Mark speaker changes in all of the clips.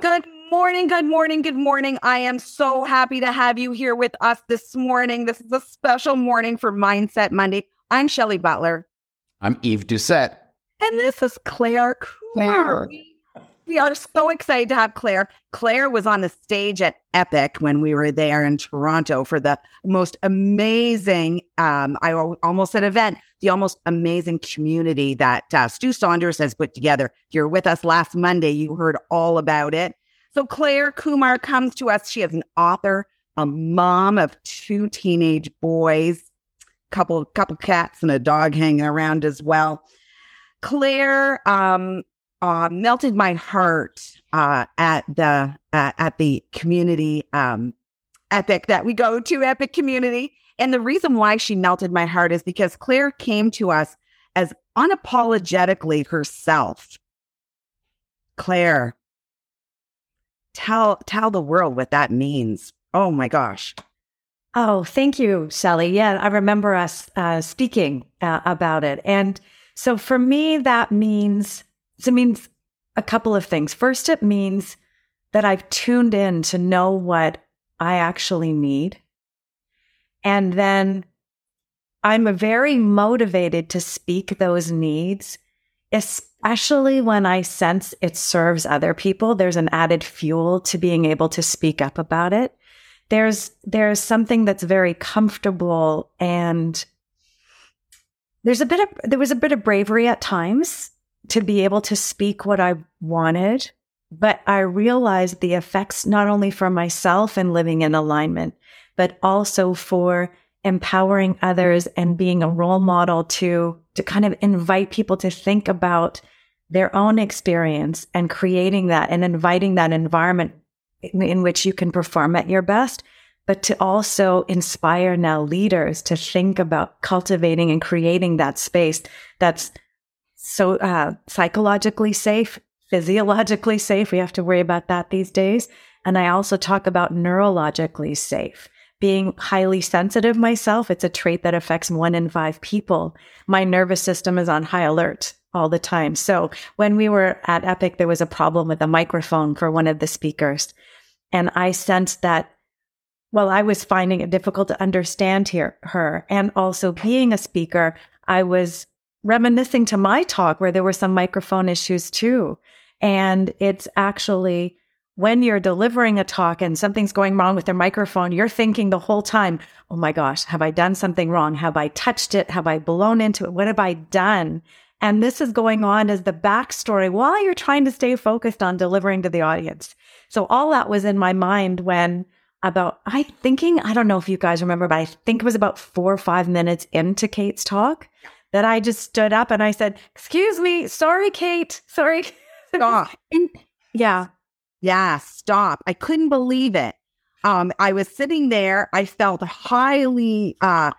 Speaker 1: Good morning, good morning, good morning. I am so happy to have you here with us this morning. This is a special morning for Mindset Monday. I'm Shelly Butler.
Speaker 2: I'm Eve Doucette.
Speaker 1: And this is Claire Kumar. We are so excited to have Claire. Claire was on the stage at Epic when we were there in Toronto for the most amazing, um, I almost said event, the almost amazing community that uh, Stu Saunders has put together. You're with us last Monday. You heard all about it. So Claire Kumar comes to us. She is an author, a mom of two teenage boys, couple couple cats and a dog hanging around as well. Claire um, uh, melted my heart uh, at the uh, at the community um, epic that we go to, epic community. And the reason why she melted my heart is because Claire came to us as unapologetically herself. Claire, tell tell the world what that means. Oh my gosh.
Speaker 3: Oh, thank you, Shelly. Yeah, I remember us uh, speaking uh, about it, and so for me, that means it means a couple of things. First, it means that I've tuned in to know what I actually need. And then I'm very motivated to speak those needs, especially when I sense it serves other people. There's an added fuel to being able to speak up about it. There's, there's something that's very comfortable and there's a bit of, there was a bit of bravery at times to be able to speak what I wanted. But I realized the effects not only for myself and living in alignment, but also for empowering others and being a role model to, to kind of invite people to think about their own experience and creating that and inviting that environment in, in which you can perform at your best but to also inspire now leaders to think about cultivating and creating that space that's so uh, psychologically safe, physiologically safe. We have to worry about that these days. And I also talk about neurologically safe. Being highly sensitive myself, it's a trait that affects one in five people. My nervous system is on high alert all the time. So when we were at Epic, there was a problem with a microphone for one of the speakers. And I sensed that well, I was finding it difficult to understand here, her. And also being a speaker, I was reminiscing to my talk where there were some microphone issues too. And it's actually when you're delivering a talk and something's going wrong with the microphone, you're thinking the whole time, oh my gosh, have I done something wrong? Have I touched it? Have I blown into it? What have I done? And this is going on as the backstory while you're trying to stay focused on delivering to the audience. So all that was in my mind when about, I thinking, I don't know if you guys remember, but I think it was about four or five minutes into Kate's talk that I just stood up and I said, Excuse me, sorry, Kate, sorry.
Speaker 1: Stop.
Speaker 3: yeah.
Speaker 1: Yeah, stop. I couldn't believe it. Um, I was sitting there, I felt highly uh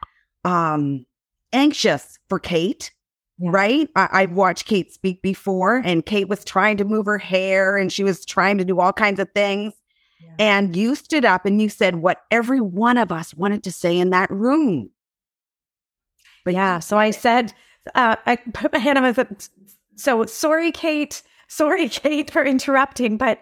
Speaker 1: um anxious for Kate. Yeah. Right. I- I've watched Kate speak before, and Kate was trying to move her hair and she was trying to do all kinds of things. And you stood up and you said what every one of us wanted to say in that room.
Speaker 3: But yeah, so I said, uh, I put my hand on my said, so sorry, Kate. Sorry, Kate, for interrupting, but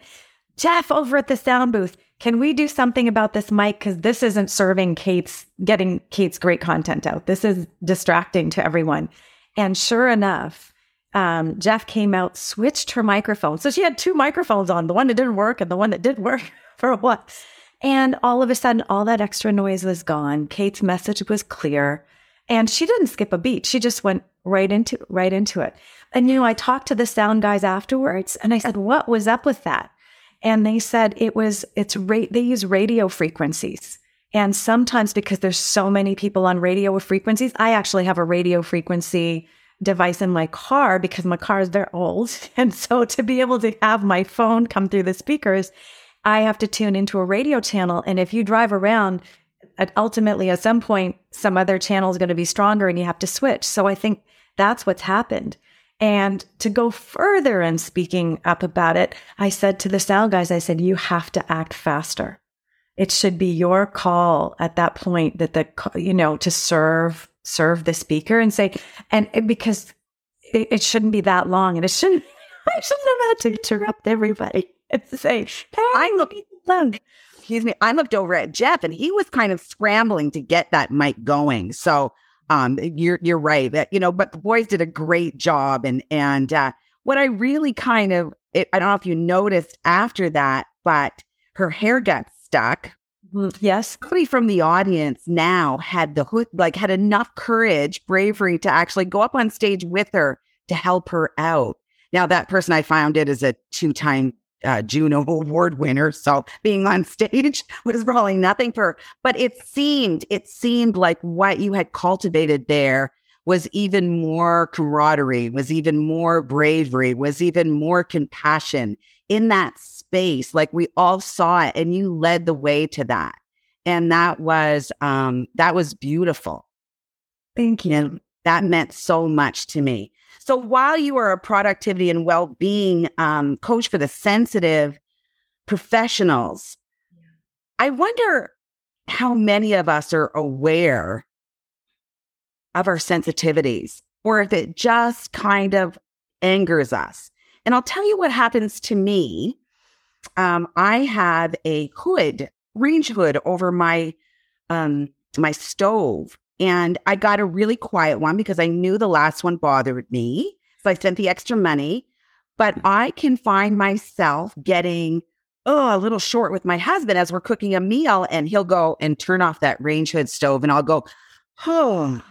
Speaker 3: Jeff over at the sound booth, can we do something about this mic? Because this isn't serving Kate's, getting Kate's great content out. This is distracting to everyone. And sure enough, um, Jeff came out, switched her microphone. So she had two microphones on, the one that didn't work and the one that did work. for a what? And all of a sudden, all that extra noise was gone. Kate's message was clear. And she didn't skip a beat. She just went right into right into it. And you know, I talked to the sound guys afterwards and I said, "What was up with that?" And they said it was it's rate they use radio frequencies. And sometimes because there's so many people on radio with frequencies, I actually have a radio frequency device in my car because my cars they're old. And so to be able to have my phone come through the speakers, I have to tune into a radio channel. And if you drive around, ultimately at some point, some other channel is going to be stronger and you have to switch. So I think that's what's happened. And to go further in speaking up about it, I said to the sound guys, I said, you have to act faster. It should be your call at that point that the, you know, to serve, serve the speaker and say, and because it, it shouldn't be that long and it shouldn't, I shouldn't have had to interrupt everybody. it's the same.
Speaker 1: I look, excuse me, I looked over at Jeff and he was kind of scrambling to get that mic going. So um you're you're right that you know, but the boys did a great job and and uh what I really kind of it, I don't know if you noticed after that, but her hair got stuck.
Speaker 3: Mm, yes.
Speaker 1: Somebody from the audience now had the hood like had enough courage, bravery to actually go up on stage with her to help her out. Now that person I found it is a two-time uh, Juno Award winner. So being on stage was probably nothing for. But it seemed, it seemed like what you had cultivated there was even more camaraderie, was even more bravery, was even more compassion in that space. Like we all saw it and you led the way to that. And that was um that was beautiful.
Speaker 3: Thank you.
Speaker 1: And that meant so much to me. So while you are a productivity and well-being um, coach for the sensitive professionals, I wonder how many of us are aware of our sensitivities or if it just kind of angers us. And I'll tell you what happens to me. Um, I have a hood, range hood over my um, my stove and I got a really quiet one because I knew the last one bothered me. So I sent the extra money. But mm-hmm. I can find myself getting oh, a little short with my husband as we're cooking a meal, and he'll go and turn off that range hood stove, and I'll go, oh.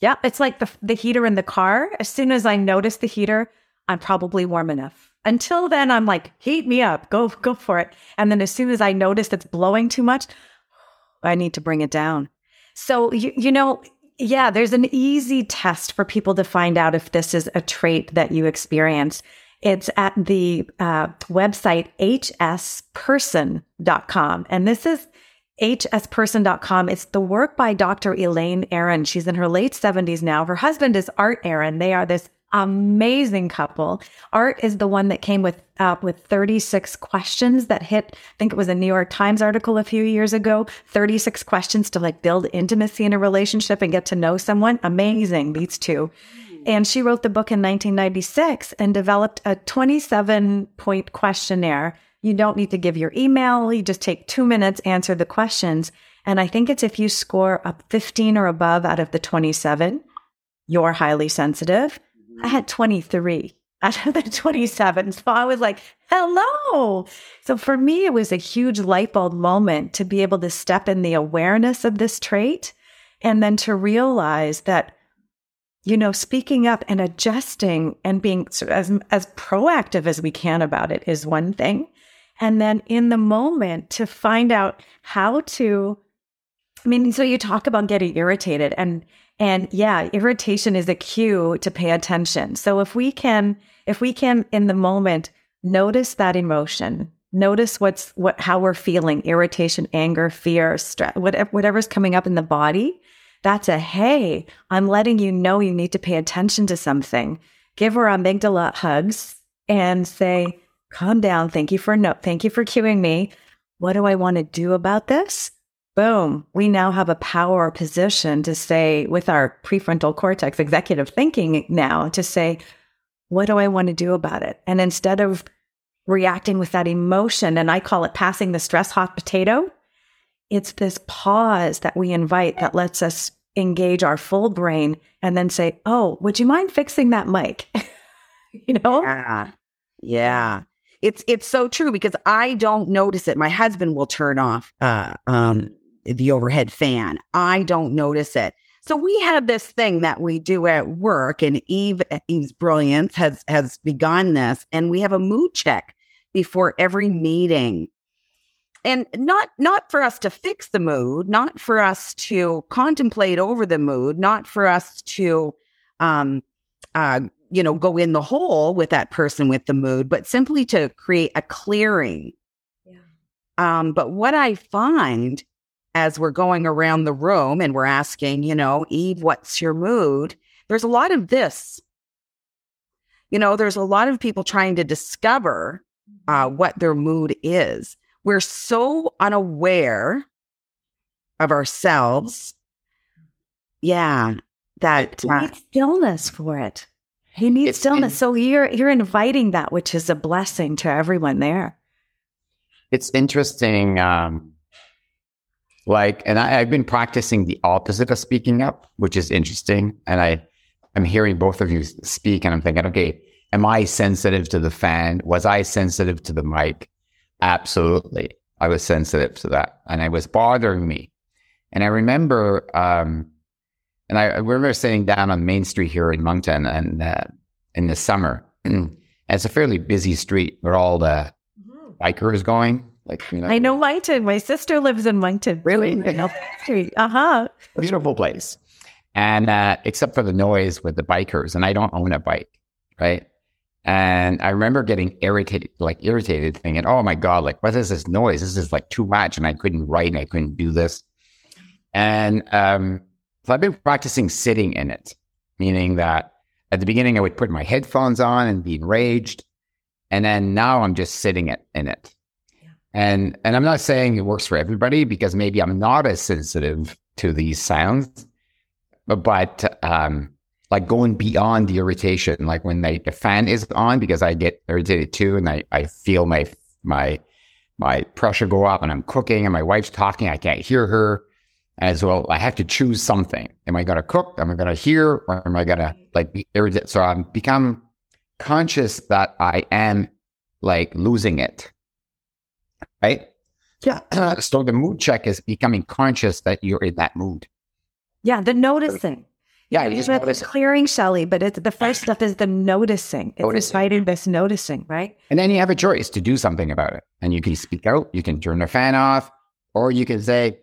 Speaker 3: Yeah, it's like the the heater in the car. As soon as I notice the heater, I'm probably warm enough. Until then, I'm like, heat me up, go go for it. And then as soon as I notice it's blowing too much, I need to bring it down. So, you, you know, yeah, there's an easy test for people to find out if this is a trait that you experience. It's at the uh, website hsperson.com. And this is hsperson.com. It's the work by Dr. Elaine Aron. She's in her late 70s now. Her husband is Art Aron. They are this amazing couple. Art is the one that came with uh, with 36 questions that hit. I think it was a New York Times article a few years ago. 36 questions to like build intimacy in a relationship and get to know someone. Amazing, these two. And she wrote the book in 1996 and developed a 27 point questionnaire. You don't need to give your email. You just take two minutes, answer the questions. And I think it's if you score a 15 or above out of the 27, you're highly sensitive. I had 23 out of the 27. So I was like, hello. So for me, it was a huge light bulb moment to be able to step in the awareness of this trait and then to realize that, you know, speaking up and adjusting and being as, as proactive as we can about it is one thing. And then in the moment to find out how to, I mean, so you talk about getting irritated and and yeah, irritation is a cue to pay attention. So if we can, if we can in the moment notice that emotion, notice what's what how we're feeling, irritation, anger, fear, stress, whatever whatever's coming up in the body, that's a hey, I'm letting you know you need to pay attention to something. Give our amygdala hugs and say, calm down. Thank you for no, thank you for cueing me. What do I want to do about this? Boom, we now have a power position to say, with our prefrontal cortex executive thinking now, to say, what do I want to do about it? And instead of reacting with that emotion, and I call it passing the stress hot potato, it's this pause that we invite that lets us engage our full brain and then say, oh, would you mind fixing that mic? you know?
Speaker 1: Yeah. Yeah. It's it's so true because I don't notice it. My husband will turn off uh, um, the overhead fan. I don't notice it. So we have this thing that we do at work, and Eve Eve's brilliance has has begun this, and we have a mood check before every meeting. And not not for us to fix the mood, not for us to contemplate over the mood, not for us to um uh you know go in the hole with that person with the mood, but simply to create a clearing. Yeah. Um, but what I find as we're going around the room and we're asking, you know, Eve, what's your mood? There's a lot of this. You know, there's a lot of people trying to discover uh, mm-hmm. what their mood is. We're so unaware of ourselves. Yeah, that
Speaker 3: uh, stillness for it. He needs stillness.
Speaker 2: and-
Speaker 3: So you're you're inviting that, which is a blessing to everyone there.
Speaker 2: it's interesting. Um, like, and I, I've been practicing the opposite of speaking up, which is interesting. And I, I'm hearing both of you speak, and I'm thinking, okay, am I sensitive to the fan? Was I sensitive to the mic? Absolutely, I was sensitive to that, and it was bothering me. And I remember, um, and I, I remember sitting down on Main Street here in Moncton, and uh, in the summer, and it's a fairly busy street where all the bikers going. Like, you know,
Speaker 3: I know Moncton. My sister lives in Moncton.
Speaker 2: Really?
Speaker 3: Uh huh.
Speaker 2: beautiful place. And uh, except for the noise with the bikers, and I don't own a bike, right? And I remember getting irritated, like irritated, thinking, "Oh my god, like what is this noise? This is like too much." And I couldn't write, and I couldn't do this. And um, so I've been practicing sitting in it, meaning that at the beginning I would put my headphones on and be enraged, and then now I'm just sitting it in it. And and I'm not saying it works for everybody because maybe I'm not as sensitive to these sounds, but, um, like going beyond the irritation, like when they, the fan is on, because I get irritated too, and I, I feel my my my pressure go up, and I'm cooking, and my wife's talking, I can't hear her, as well. I have to choose something. Am I going to cook? Am I going to hear? Or am I going to like be irritated? So I'm become conscious that I am like losing it, right? Yeah. so the mood check is becoming conscious that you're in that mood.
Speaker 3: Yeah, the noticing.
Speaker 2: Yeah, you
Speaker 3: It's
Speaker 2: just
Speaker 3: not
Speaker 2: notice.
Speaker 3: clearing, Shelley, but it's the first step is the noticing. It's
Speaker 2: Noticing.
Speaker 3: inviting this noticing, right?
Speaker 2: And then you have a choice to do something about it. And you can speak out, you can turn the fan off, or you can say,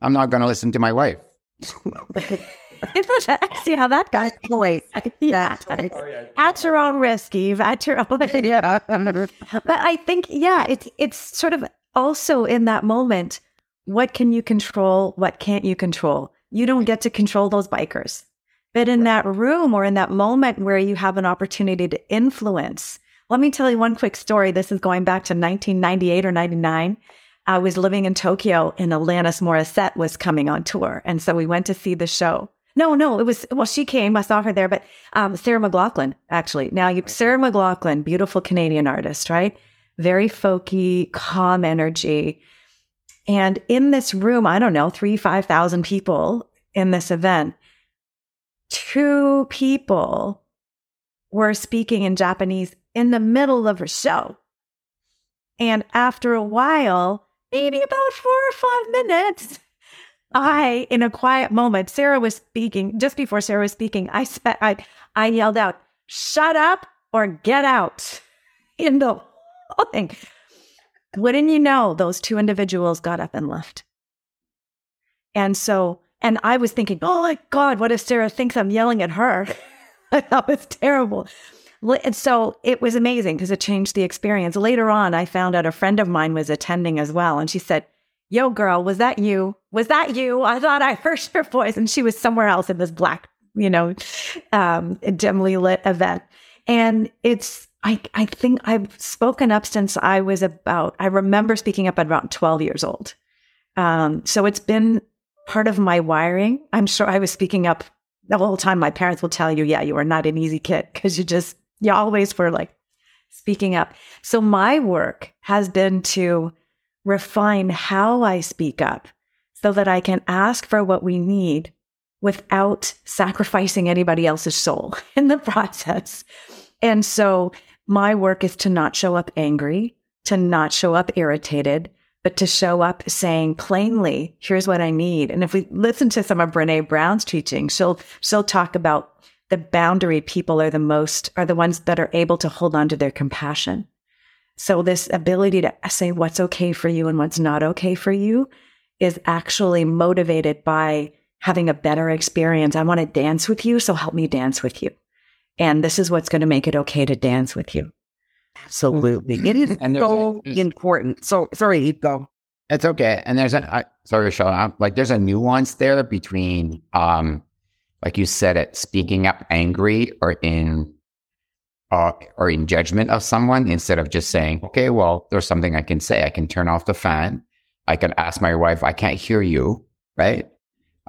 Speaker 2: I'm not going to listen to my wife.
Speaker 3: See how that got
Speaker 1: Wait, oh,
Speaker 3: yeah. At your own risk, Eve. At your own.
Speaker 1: yeah.
Speaker 3: But I think, yeah, it's it's sort of also in that moment. What can you control? What can't you control? You don't get to control those bikers, but in that room or in that moment where you have an opportunity to influence. Let me tell you one quick story. This is going back to 1998 or 99. I was living in Tokyo and Alanis Morissette was coming on tour. And so we went to see the show. No, no, it was, well, she came. I saw her there, but um, Sarah McLachlan, actually. Now, you, Sarah McLachlan, beautiful Canadian artist, right? Very folky, calm energy. And in this room, I don't know, three, 5,000 people in this event, two people were speaking in Japanese in the middle of her show. And after a while, maybe about four or five minutes, I, in a quiet moment, Sarah was speaking. Just before Sarah was speaking, I spe- I, I yelled out, "Shut up or get out!" In the whole thing. Wouldn't you know, those two individuals got up and left. And so, and I was thinking, "Oh my God, what if Sarah thinks I'm yelling at her?" that was terrible. And so it was amazing because it changed the experience. Later on, I found out a friend of mine was attending as well. And she said, Yo, girl, was that you? Was that you? I thought I heard your voice. And she was somewhere else in this black, you know, um, dimly lit event. And it's, I, I think I've spoken up since I was about, I remember speaking up at about 12 years old. Um, so it's been part of my wiring. I'm sure I was speaking up the whole time. My parents will tell you, yeah, you were not an easy kid because you just, you always were like speaking up. So my work has been to refine how I speak up so that I can ask for what we need without sacrificing anybody else's soul in the process. And so my work is to not show up angry, to not show up irritated, but to show up saying plainly, here's what I need. And if we listen to some of Brene Brown's teaching, she'll she'll talk about the boundary people are the most are the ones that are able to hold on to their compassion. So this ability to say what's okay for you and what's not okay for you is actually motivated by having a better experience. I want to dance with you, so help me dance with you. And this is what's going to make it okay to dance with you.
Speaker 1: Absolutely. It is
Speaker 2: And there's-
Speaker 1: so
Speaker 2: there's-
Speaker 1: important. So sorry, go.
Speaker 2: It's okay. And there's a I, sorry, Michelle. I'm, like there's a nuance there between um, like you said it, speaking up angry or in uh, or in judgment of someone instead of just saying, okay, well, there's something I can say. I can turn off the fan. I can ask my wife, I can't hear you, right?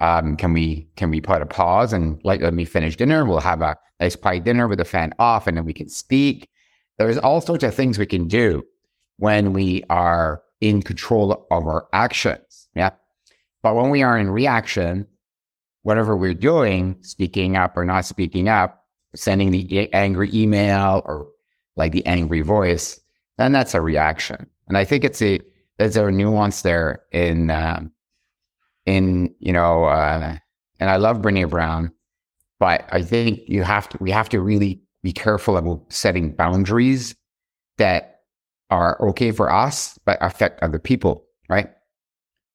Speaker 2: Um, can we can we put a pause and like let me finish dinner? We'll have a nice quiet dinner with the fan off, and then we can speak. There's all sorts of things we can do when we are in control of our actions. Yeah. But when we are in reaction, whatever we're doing, speaking up or not speaking up, sending the angry email or like the angry voice, then that's a reaction. And I think it's a there's a nuance there in um, in you know, uh, and I love Brene Brown, but I think you have to we have to really be careful about setting boundaries that are okay for us but affect other people, right?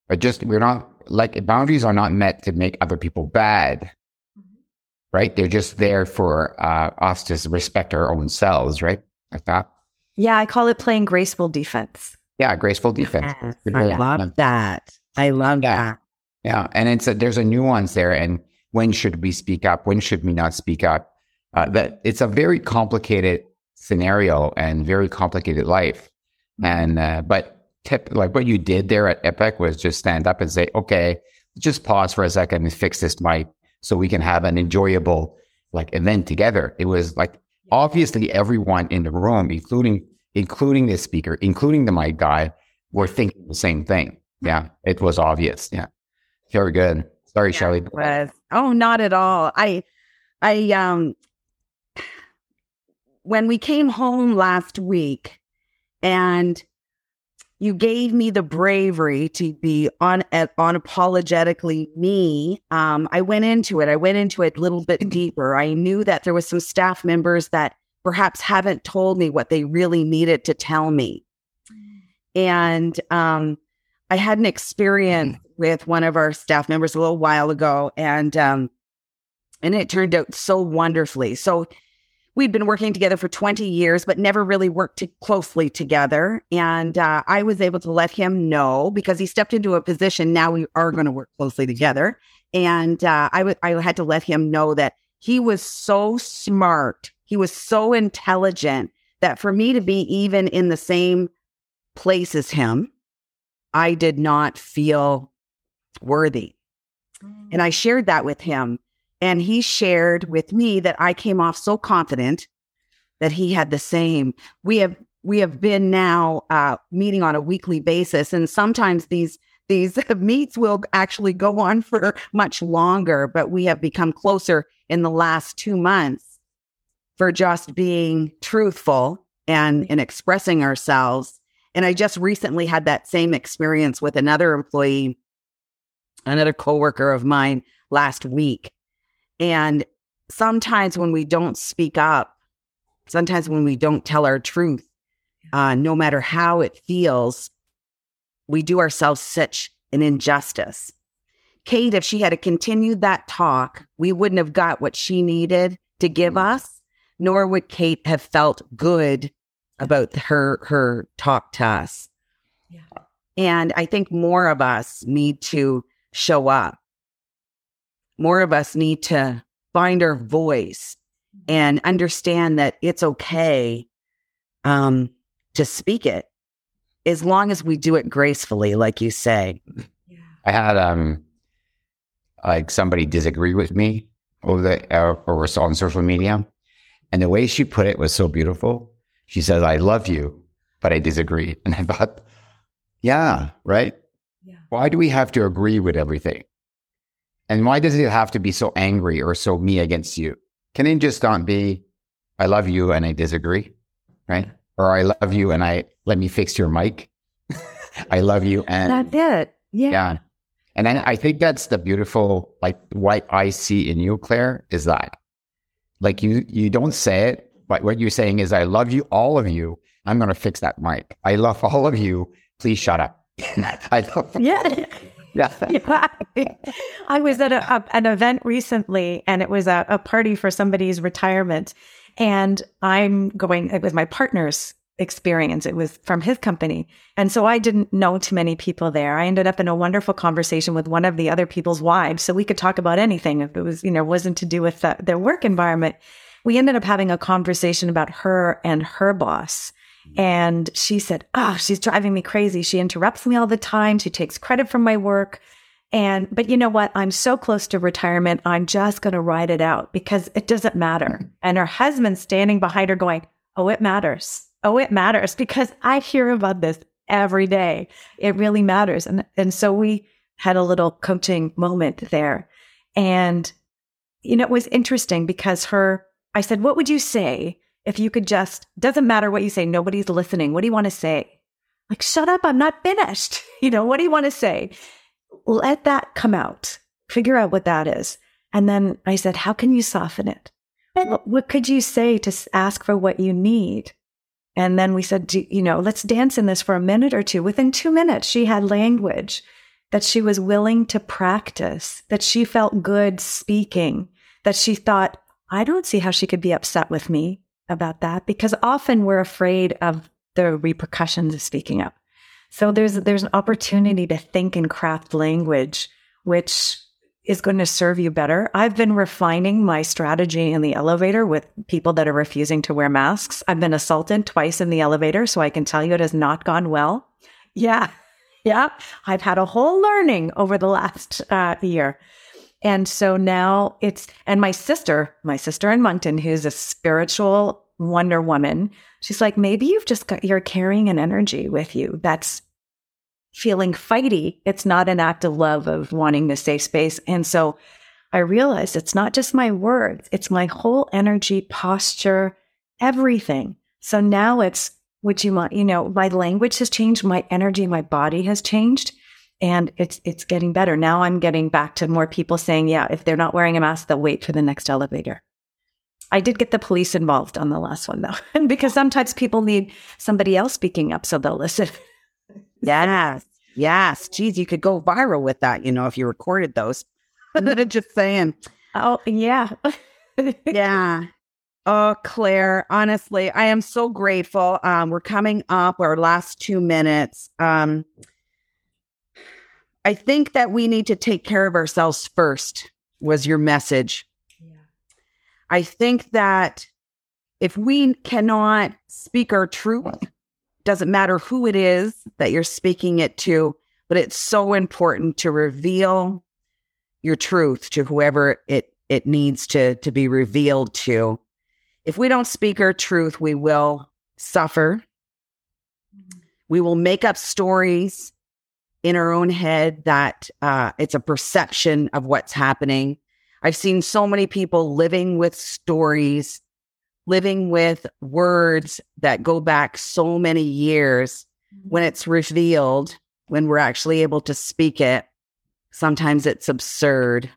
Speaker 2: But just we're not like boundaries are not meant to make other people bad. Right? They're just there for uh, us to respect our own selves, right? Like that.
Speaker 3: Yeah, I call it playing graceful defense.
Speaker 2: Yeah, graceful defense.
Speaker 1: Yes, I love that. I love
Speaker 2: yeah.
Speaker 1: that.
Speaker 2: Yeah, and it's a, there's a nuance there, and when should we speak up? When should we not speak up? Uh, that it's a very complicated scenario and very complicated life, and uh, but tip like what you did there at Epic was just stand up and say, okay, just pause for a second and fix this mic so we can have an enjoyable like event together. It was like obviously everyone in the room, including including the speaker, including the mic guy, were thinking the same thing. Yeah, it was obvious. Yeah, very good. Sorry, yeah, Shelly.
Speaker 1: Was oh, not at all. I, I um, when we came home last week, and you gave me the bravery to be on unapologetically me. Um, I went into it. I went into it a little bit deeper. I knew that there was some staff members that perhaps haven't told me what they really needed to tell me, and um, I had an experience with one of our staff members a little while ago, and um, and it turned out so wonderfully. So we'd been working together for 20 years, but never really worked closely together. And uh, I was able to let him know because he stepped into a position. Now we are going to work closely together. And uh, I, w- I had to let him know that he was so smart. He was so intelligent that for me to be even in the same place as him, I did not feel worthy. And I shared that with him. And he shared with me that I came off so confident that he had the same. We have we have been now uh, meeting on a weekly basis, and sometimes these these meets will actually go on for much longer. But we have become closer in the last two months for just being truthful and and expressing ourselves. And I just recently had that same experience with another employee, another coworker of mine last week and sometimes when we don't speak up, sometimes when we don't tell our truth, uh, no matter how it feels, we do ourselves such an injustice. Kate, if she had continued that talk, we wouldn't have got what she needed to give mm. us, nor would Kate have felt good about her her talk to us. Yeah. And I think more of us need to show up more of us need to find our voice and understand that it's okay um, to speak it as long as we do it gracefully, like you say.
Speaker 2: I had um like somebody disagree with me over the uh, or on social media, and the way she put it was so beautiful. She says, "I love you, but I disagree," and I thought, "Yeah, right. Yeah. Why do we have to agree with everything? And why does it have to be so angry or so me against you? Can it just not be, I love you and I disagree, right? Or I love you and I let me fix your mic. I love you and
Speaker 3: that's it. Yeah.
Speaker 2: yeah. And I, I think that's the beautiful, like what I see in you, Claire, is that like you you don't say it, but what you're saying is I love you, all of you. I'm gonna fix that mic. I love all of you. Please shut up. I
Speaker 3: love yeah. Yeah. I was at a, a, an event recently and it was a, a party for somebody's retirement. And I'm going, it was my partner's experience. It was from his company. And so I didn't know too many people there. I ended up in a wonderful conversation with one of the other people's wives. So we could talk about anything if it was, you know, wasn't to do with the, their work environment. We ended up having a conversation about her and her boss and she said, Oh, she's driving me crazy. She interrupts me all the time. She takes credit from my work. And, but you know what? I'm so close to retirement. I'm just going to ride it out because it doesn't matter. And her husband's standing behind her going, Oh, it matters. Oh, it matters because I hear about this every day. It really matters. And, and so we had a little coaching moment there. And, you know, it was interesting because her, I said, What would you say if you could just, doesn't matter what you say, nobody's listening. What do you want to say? Like, shut up, I'm not finished. You know, what do you want to say? Let that come out. Figure out what that is. And then I said, How can you soften it? What, could you say to ask for what you need? And then we said, you know, let's dance in this for a minute or two. Within two minutes, she had language that she was willing to practice, that she felt good speaking, that she thought, I don't see how she could be upset with me about that because often we're afraid of the repercussions of speaking up. So there's there's an opportunity to think and craft language which is going to serve you better. I've been refining my strategy in the elevator with people that are refusing to wear masks. I've been assaulted twice in the elevator, so I can tell you it has not gone well. Yeah. Yeah. I've had a whole learning over the last uh, year. And so now it's, and my sister, my sister in Moncton, who's a spiritual Wonder Woman, she's like, maybe you've just got, you're carrying an energy with you that's feeling fighty. It's not an act of love of wanting to stay space. And so I realized it's not just my words, it's my whole energy, posture, everything. So now it's what you want, you know, my language has changed, my energy, my body has changed. And it's it's getting better. Now I'm getting back to more people saying, yeah, if they're not wearing a mask, they'll wait for the next elevator. I did get the police involved on the last one though, because sometimes people need somebody else speaking up so they'll listen.
Speaker 1: yes. Yes. Geez, you could go viral with that, you know, if you recorded those. Just saying.
Speaker 3: Oh, yeah.
Speaker 1: yeah. Oh, Claire, honestly, I am so grateful. Um, we're coming up our last two minutes. Um, I think that we need to take care of ourselves first, was your message. Yeah. I think that if we cannot speak our truth, doesn't matter who it is that you're speaking it to, but it's so important to reveal your truth to whoever it it needs to to be revealed to. If we don't speak our truth, we will suffer. Mm-hmm. We will make up stories in our own head that uh, it's a perception of what's happening. I've seen so many people living with stories, living with words that go back so many years. When it's revealed, when we're actually able to speak it, sometimes it's absurd.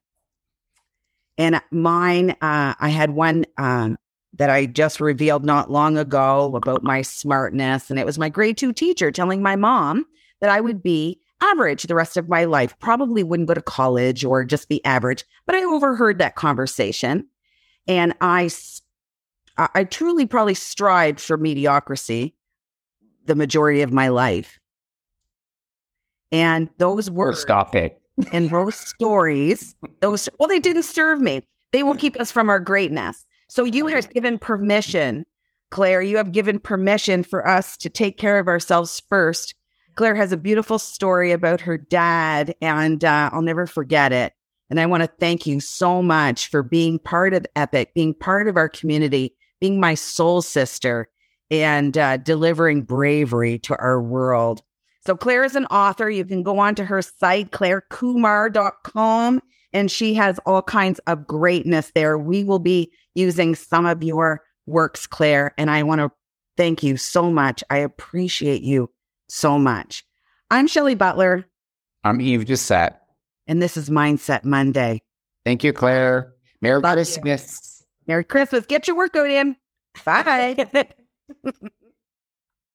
Speaker 1: And mine, uh, I had one um, that I just revealed not long ago about my smartness. And it was my grade two teacher telling my mom that I would be average the rest of my life. Probably wouldn't go to college or just be average. But I overheard that conversation, and I, I truly probably strived for mediocrity the majority of my life. And those words,
Speaker 2: stop it.
Speaker 1: And those stories, those well, they didn't serve me. They will keep us from our greatness. So you have given permission, Claire. You have given permission for us to take care of ourselves first Claire has a beautiful story about her dad, and uh, I'll never forget it. And I want to thank you so much for being part of Epic, being part of our community, being my soul sister, and uh, delivering bravery to our world. So, Claire is an author. You can go on to her site, clairekumar.com, and she has all kinds of greatness there. We will be using some of your works, Claire, and I want to thank you so much. I appreciate you so much. I'm Shelly Butler.
Speaker 2: I'm Eve Doucette.
Speaker 1: And this is Mindset Monday.
Speaker 2: Thank you, Claire. Merry Love Christmas.
Speaker 1: You. Merry Christmas. Get your workout in. Bye.